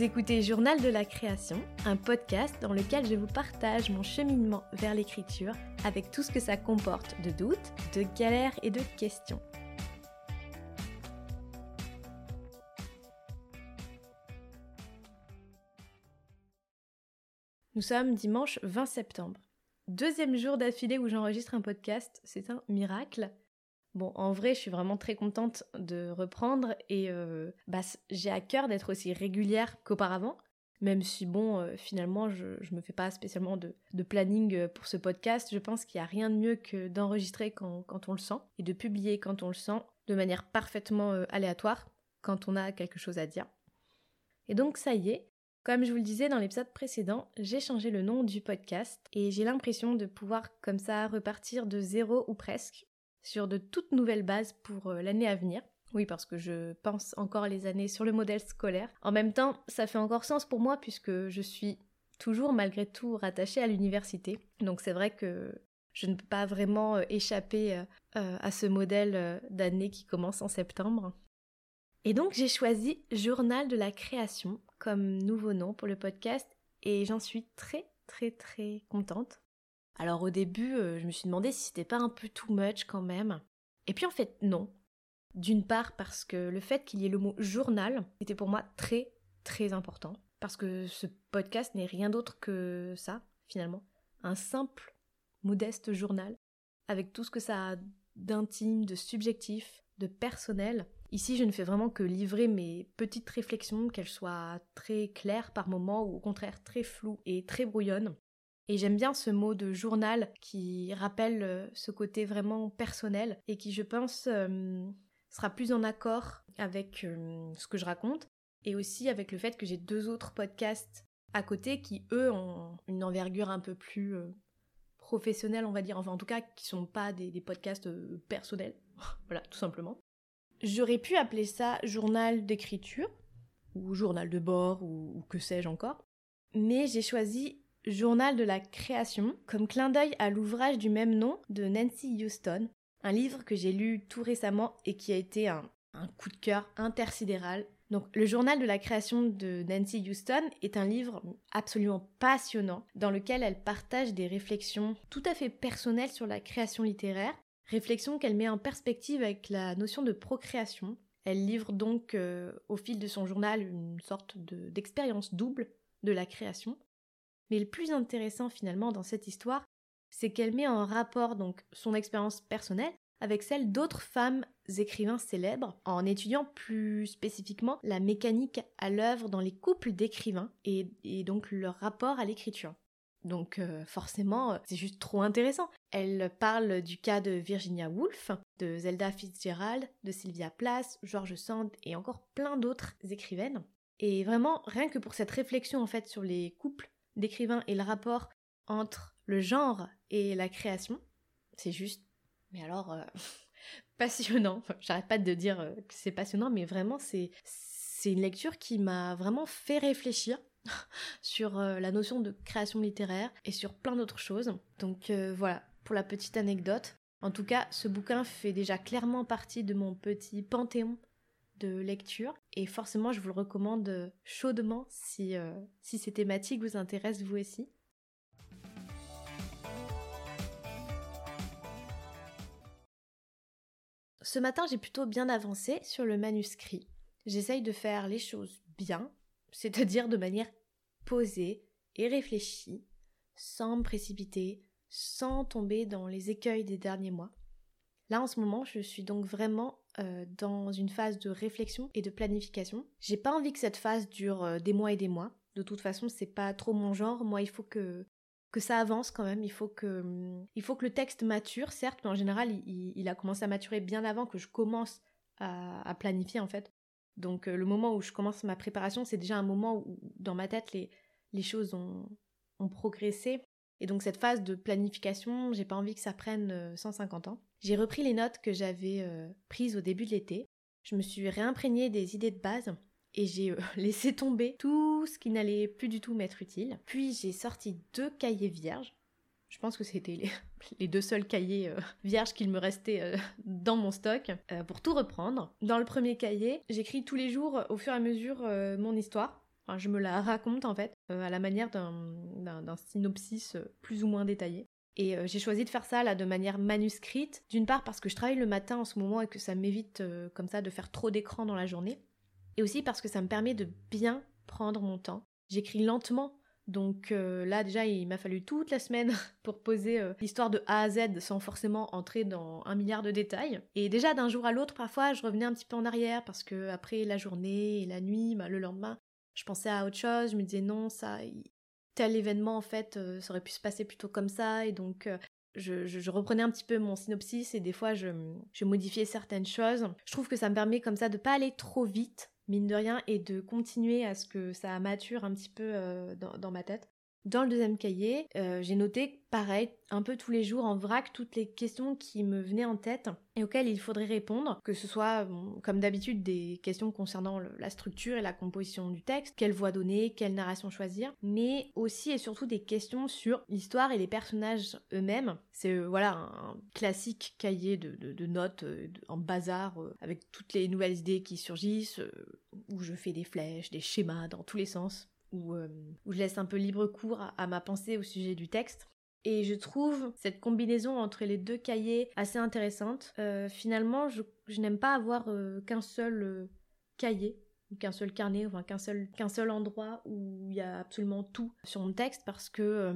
Vous écoutez Journal de la création, un podcast dans lequel je vous partage mon cheminement vers l'écriture avec tout ce que ça comporte de doutes, de galères et de questions. Nous sommes dimanche 20 septembre. Deuxième jour d'affilée où j'enregistre un podcast, c'est un miracle. Bon, en vrai, je suis vraiment très contente de reprendre et euh, bah, j'ai à cœur d'être aussi régulière qu'auparavant, même si, bon, euh, finalement, je, ne me fais pas spécialement de, planning euh, pour ce podcast. Je pense qu'il n'y a rien de mieux que d'enregistrer quand, quand, on le sent et de publier quand on le sent de manière parfaitement aléatoire quand on a quelque chose à dire. Et donc, ça y est, comme je vous le disais dans l'épisode précédent, j'ai changé le nom du podcast et j'ai l'impression de pouvoir comme ça repartir de zéro ou presque sur de toutes nouvelles bases pour euh, l'année à venir. Oui, parce que je pense encore les années sur le modèle scolaire. En même temps, ça fait encore sens pour moi puisque je suis toujours malgré tout rattachée à l'université. Donc c'est vrai que je ne peux pas vraiment euh, échapper euh, à ce modèle d'année qui commence en septembre. Et donc j'ai choisi Journal de la création comme nouveau nom pour le podcast et j'en suis très très très contente. Alors au début, euh, je me suis demandé si c'était pas un peu too much quand même. Et puis en fait, non. D'une part parce que le fait qu'il y ait le mot journal était pour moi très très important. Parce que ce podcast n'est rien d'autre que ça, finalement. Un simple, modeste journal, avec tout ce que ça a d'intime, de subjectif, de personnel. Ici, je ne fais vraiment que livrer mes petites réflexions, qu'elles soient très claires par moments ou au contraire très floues et très brouillonnes. Et j'aime bien ce mot de journal qui rappelle euh, ce côté vraiment personnel et qui, je pense, euh, sera plus en accord avec euh, ce que je raconte et aussi avec le fait que j'ai deux autres podcasts à côté qui, eux, ont une envergure un peu plus professionnelle, on va dire. Enfin, en tout cas, qui sont pas des, podcasts personnels. voilà, tout simplement. J'aurais pu appeler ça journal d'écriture ou journal de bord ou que sais-je encore. Mais j'ai choisi Journal de la création, comme clin d'œil à l'ouvrage du même nom de Nancy Houston, un livre que j'ai lu tout récemment et qui a été un, coup de cœur intersidéral. Donc, le journal de la création de Nancy Houston est un livre absolument passionnant dans lequel elle partage des réflexions tout à fait personnelles sur la création littéraire, réflexions qu'elle met en perspective avec la notion de procréation. Elle livre donc euh, au fil de son journal une sorte d'expérience double de la création, mais le plus intéressant finalement dans cette histoire, c'est qu'elle met en rapport donc son expérience personnelle avec celle d'autres femmes écrivains célèbres, en étudiant plus spécifiquement la mécanique à l'œuvre dans les couples d'écrivains et, donc leur rapport à l'écriture. Donc euh, forcément, c'est juste trop intéressant. Elle parle du cas de Virginia Woolf, de Zelda Fitzgerald, de Sylvia Plath, George Sand et encore plein d'autres écrivaines. Et vraiment, rien que pour cette réflexion en fait sur les couples d'écrivain et le rapport entre le genre et la création, c'est juste, mais alors, euh, passionnant. J'arrête pas de dire euh, que c'est passionnant, mais vraiment, c'est, une lecture qui m'a vraiment fait réfléchir sur euh, la notion de création littéraire et sur plein d'autres choses. Donc voilà, pour la petite anecdote. En tout cas, ce bouquin fait déjà clairement partie de mon petit panthéon de lecture et forcément je vous le recommande chaudement si, euh, si ces thématiques vous intéressent vous aussi. Ce matin j'ai plutôt bien avancé sur le manuscrit. J'essaye de faire les choses bien, c'est-à-dire de manière posée et réfléchie, sans me précipiter, sans tomber dans les écueils des derniers mois. Là en ce moment je suis donc vraiment euh, dans une phase de réflexion et de planification. J'ai pas envie que cette phase dure euh, des mois et des mois. De toute façon, c'est pas trop mon genre. Moi, il faut que que ça avance quand même. Il faut que hum, il faut que le texte mature, certes, mais en général, il, a commencé à maturer bien avant que je commence à, planifier en fait. Donc euh, le moment où je commence ma préparation, c'est déjà un moment où dans ma tête les les choses ont ont progressé. Et donc cette phase de planification, j'ai pas envie que ça prenne 150 ans. J'ai repris les notes que j'avais euh, prises au début de l'été. Je me suis réimprégnée des idées de base et j'ai euh, laissé tomber tout ce qui n'allait plus du tout m'être utile. Puis j'ai sorti deux cahiers vierges. Je pense que c'était les, deux seuls cahiers euh, vierges qu'il me restait dans mon stock pour tout reprendre. Dans le premier cahier, j'écris tous les jours au fur et à mesure mon histoire. Je me la raconte en fait, à la manière d'un synopsis plus ou moins détaillé. Et j'ai choisi de faire ça là de manière manuscrite, d'une part parce que je travaille le matin en ce moment et que ça m'évite comme ça de faire trop d'écran dans la journée, et aussi parce que ça me permet de bien prendre mon temps. J'écris lentement donc euh, là déjà il m'a fallu toute la semaine pour poser euh, l'histoire de A à Z sans forcément entrer dans un milliard de détails. Et déjà d'un jour à l'autre parfois je revenais un petit peu en arrière parce que après la journée et la nuit, bah, le lendemain, je pensais à autre chose, je me disais non ça tel événement en fait euh, ça aurait pu se passer plutôt comme ça et donc je, reprenais un petit peu mon synopsis et des fois je, je modifiais certaines choses. Je trouve que ça me permet comme ça de pas aller trop vite mine de rien, et de continuer à ce que ça mature un petit peu euh, dans, ma tête. Dans le deuxième cahier, euh, j'ai noté, pareil, un peu tous les jours en vrac, toutes les questions qui me venaient en tête et auxquelles il faudrait répondre, que ce soit, comme d'habitude, des questions concernant la structure et la composition du texte, quelle voix donner, quelle narration choisir, mais aussi et surtout des questions sur l'histoire et les personnages eux-mêmes. C'est euh, voilà un classique cahier de, notes en bazar avec toutes les nouvelles idées qui surgissent, où je fais des flèches, des schémas dans tous les sens. Euh, où, je laisse un peu libre cours à, ma pensée au sujet du texte. Et je trouve cette combinaison entre les deux cahiers assez intéressante. Euh, finalement, je, n'aime pas avoir euh, qu'un seul cahier, qu'un seul carnet, enfin qu'un seul, qu'un seul endroit où il y a absolument tout sur mon texte parce que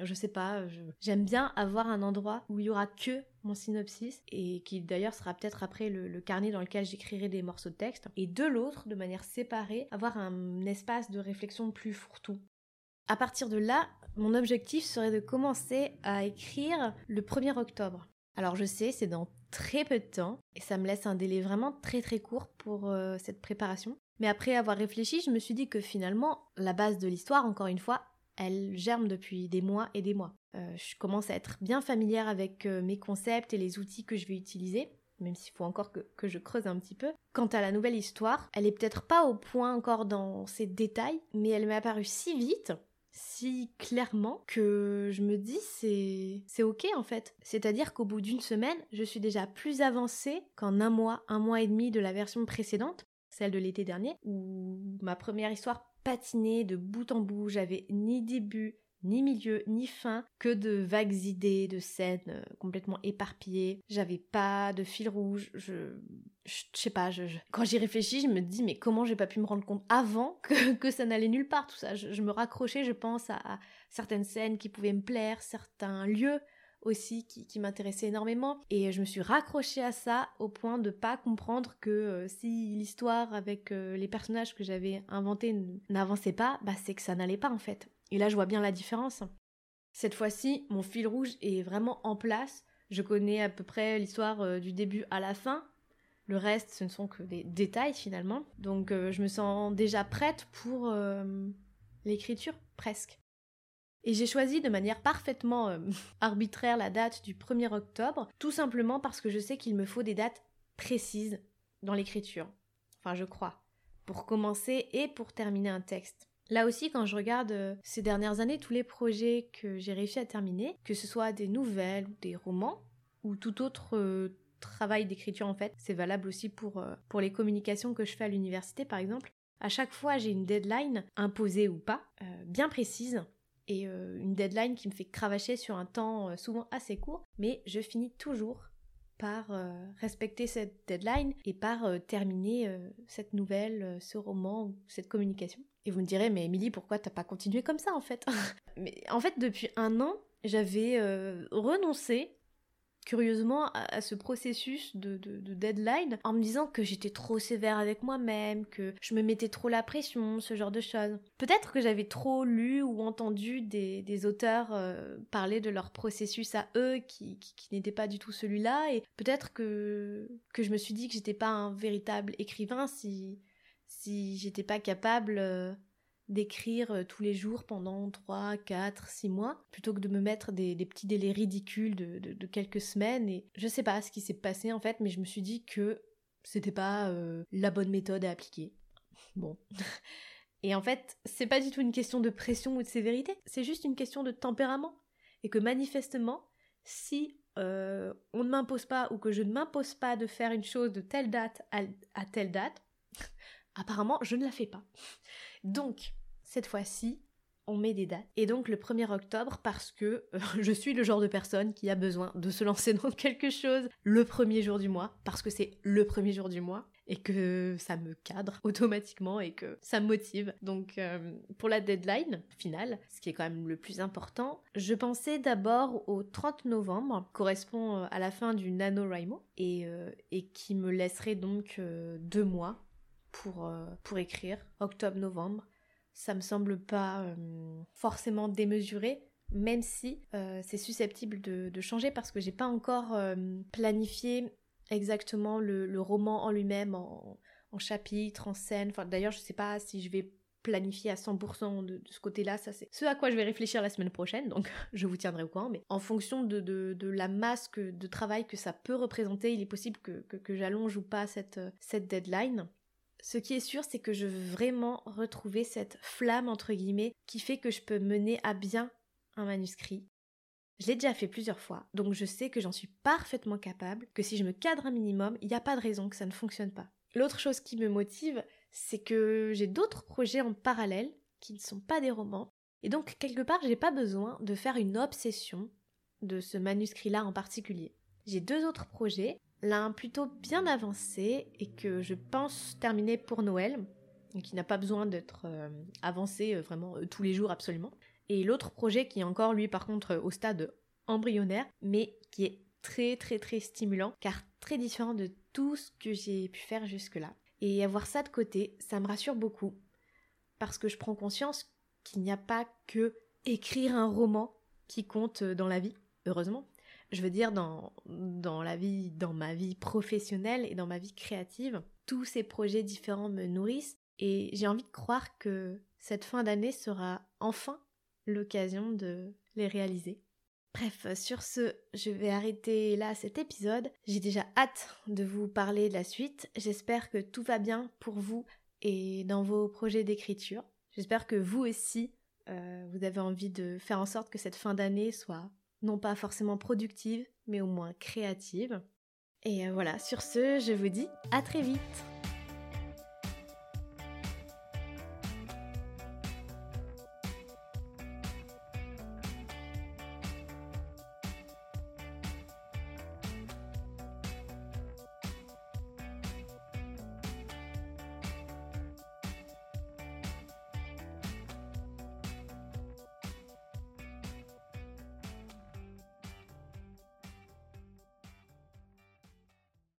je sais pas, j'aime bien avoir un endroit où il y aura que mon synopsis et qui d'ailleurs sera peut-être après le, carnet dans lequel j'écrirai des morceaux de texte et de l'autre, de manière séparée, avoir un espace de réflexion plus fourre-tout. À partir de là, mon objectif serait de commencer à écrire le 1er octobre. Alors je sais, c'est dans très peu de temps et ça me laisse un délai vraiment très très court pour euh, cette préparation. Mais après avoir réfléchi, je me suis dit que finalement, la base de l'histoire, encore une fois, elle germe depuis des mois et des mois. Euh, je commence à être bien familière avec euh, mes concepts et les outils que je vais utiliser, même s'il faut encore que, je creuse un petit peu. Quant à la nouvelle histoire, elle est peut-être pas au point encore dans ses détails, mais elle m'est apparue si vite, si clairement, que je me dis c'est, c'est ok en fait. C'est-à-dire qu'au bout d'une semaine, je suis déjà plus avancée qu'en un mois, un mois et demi de la version précédente, celle de l'été dernier, où ma première histoire patiné de bout en bout, j'avais ni début, ni milieu, ni fin, que de vagues idées, de scènes euh, complètement éparpillées. J'avais pas de fil rouge, je, je, sais pas, je, quand j'y réfléchis, je me dis mais comment j'ai pas pu me rendre compte avant que, que ça n'allait nulle part tout ça. Je, me raccrochais, je pense, à, certaines scènes qui pouvaient me plaire, certains lieux aussi qui, m'intéressait énormément et je me suis raccrochée à ça au point de pas comprendre que euh, si l'histoire avec euh, les personnages que j'avais inventés n'avançait pas, bah c'est que ça n'allait pas en fait. Et là je vois bien la différence. Cette fois-ci, mon fil rouge est vraiment en place. Je connais à peu près l'histoire euh, du début à la fin. Le reste, ce ne sont que des détails finalement. Donc je me sens déjà prête pour l'écriture presque. Et j'ai choisi de manière parfaitement euh, arbitraire la date du 1er octobre, tout simplement parce que je sais qu'il me faut des dates précises dans l'écriture. Enfin, je crois. Pour commencer et pour terminer un texte. Là aussi, quand je regarde euh, ces dernières années tous les projets que j'ai réussi à terminer, que ce soit des nouvelles ou des romans, ou tout autre euh, travail d'écriture en fait, c'est valable aussi pour, pour les communications que je fais à l'université par exemple, à chaque fois j'ai une deadline, imposée ou pas, bien précise, euh, une deadline qui me fait cravacher sur un temps euh, souvent assez court, mais je finis toujours par euh, respecter cette deadline et par terminer cette nouvelle, ce roman, cette communication. Et vous me direz, mais Émilie, pourquoi t'as pas continué comme ça en fait? Mais en fait, depuis un an, j'avais renoncé curieusement à, ce processus de, deadline en me disant que j'étais trop sévère avec moi-même, que je me mettais trop la pression, ce genre de choses. Peut-être que j'avais trop lu ou entendu des, auteurs euh, parler de leur processus à eux qui, n'était pas du tout celui-là et peut-être que, que je me suis dit que j'étais pas un véritable écrivain si, si j'étais pas capable... Euh, d'écrire euh, tous les jours pendant 3, 4, 6 mois, plutôt que de me mettre des, petits délais ridicules de, quelques semaines. Et je sais pas ce qui s'est passé en fait, mais je me suis dit que c'était pas euh, la bonne méthode à appliquer. Bon. Et en fait, c'est pas du tout une question de pression ou de sévérité, c'est juste une question de tempérament. Et que manifestement, si euh, on ne m'impose pas ou que je ne m'impose pas de faire une chose de telle date à telle date, Apparemment, je ne la fais pas. Donc, cette fois-ci, on met des dates. Et donc le 1er octobre, parce que euh, je suis le genre de personne qui a besoin de se lancer dans quelque chose le premier jour du mois, parce que c'est le premier jour du mois, et que ça me cadre automatiquement et que ça me motive. Donc euh, pour la deadline finale, ce qui est quand même le plus important, je pensais d'abord au 30 novembre, correspond euh, à la fin du NaNoWriMo, et, et qui me laisserait donc deux mois pour, pour écrire, octobre-novembre ça me semble pas euh, forcément démesuré, même si euh, c'est susceptible de, changer parce que j'ai pas encore euh, planifié exactement le, roman en lui-même, en, chapitre, en scène. D'ailleurs, je sais pas si je vais planifier à 100% de, ce côté-là, ça c'est ce à quoi je vais réfléchir la semaine prochaine, donc je vous tiendrai au courant, mais en fonction de, la masse de travail que ça peut représenter, il est possible que, que j'allonge ou pas cette, cette deadline. Ce qui est sûr, c'est que je veux vraiment retrouver cette flamme, entre guillemets, qui fait que je peux mener à bien un manuscrit. Je l'ai déjà fait plusieurs fois, donc je sais que j'en suis parfaitement capable, que si je me cadre un minimum, il n'y a pas de raison que ça ne fonctionne pas. L'autre chose qui me motive, c'est que j'ai d'autres projets en parallèle qui ne sont pas des romans, et donc quelque part j'ai pas besoin de faire une obsession de ce manuscrit-là en particulier. J'ai deux autres projets, l'un plutôt bien avancé et que je pense terminer pour Noël, qui n'a pas besoin d'être euh, avancé euh, vraiment euh, tous les jours absolument. Et l'autre projet qui est encore lui par contre au stade embryonnaire, mais qui est très très très stimulant car très différent de tout ce que j'ai pu faire jusque-là. Et avoir ça de côté, ça me rassure beaucoup parce que je prends conscience qu'il n'y a pas que écrire un roman qui compte dans la vie, heureusement, je veux dire dans, dans la vie, dans ma vie professionnelle et dans ma vie créative, tous ces projets différents me nourrissent et j'ai envie de croire que cette fin d'année sera enfin l'occasion de les réaliser. Bref, sur ce, je vais arrêter là cet épisode. J'ai déjà hâte de vous parler de la suite. J'espère que tout va bien pour vous et dans vos projets d'écriture. J'espère que vous aussi, euh, vous avez envie de faire en sorte que cette fin d'année soit non pas forcément productive, mais au moins créative. Et euh, voilà, sur ce, je vous dis à très vite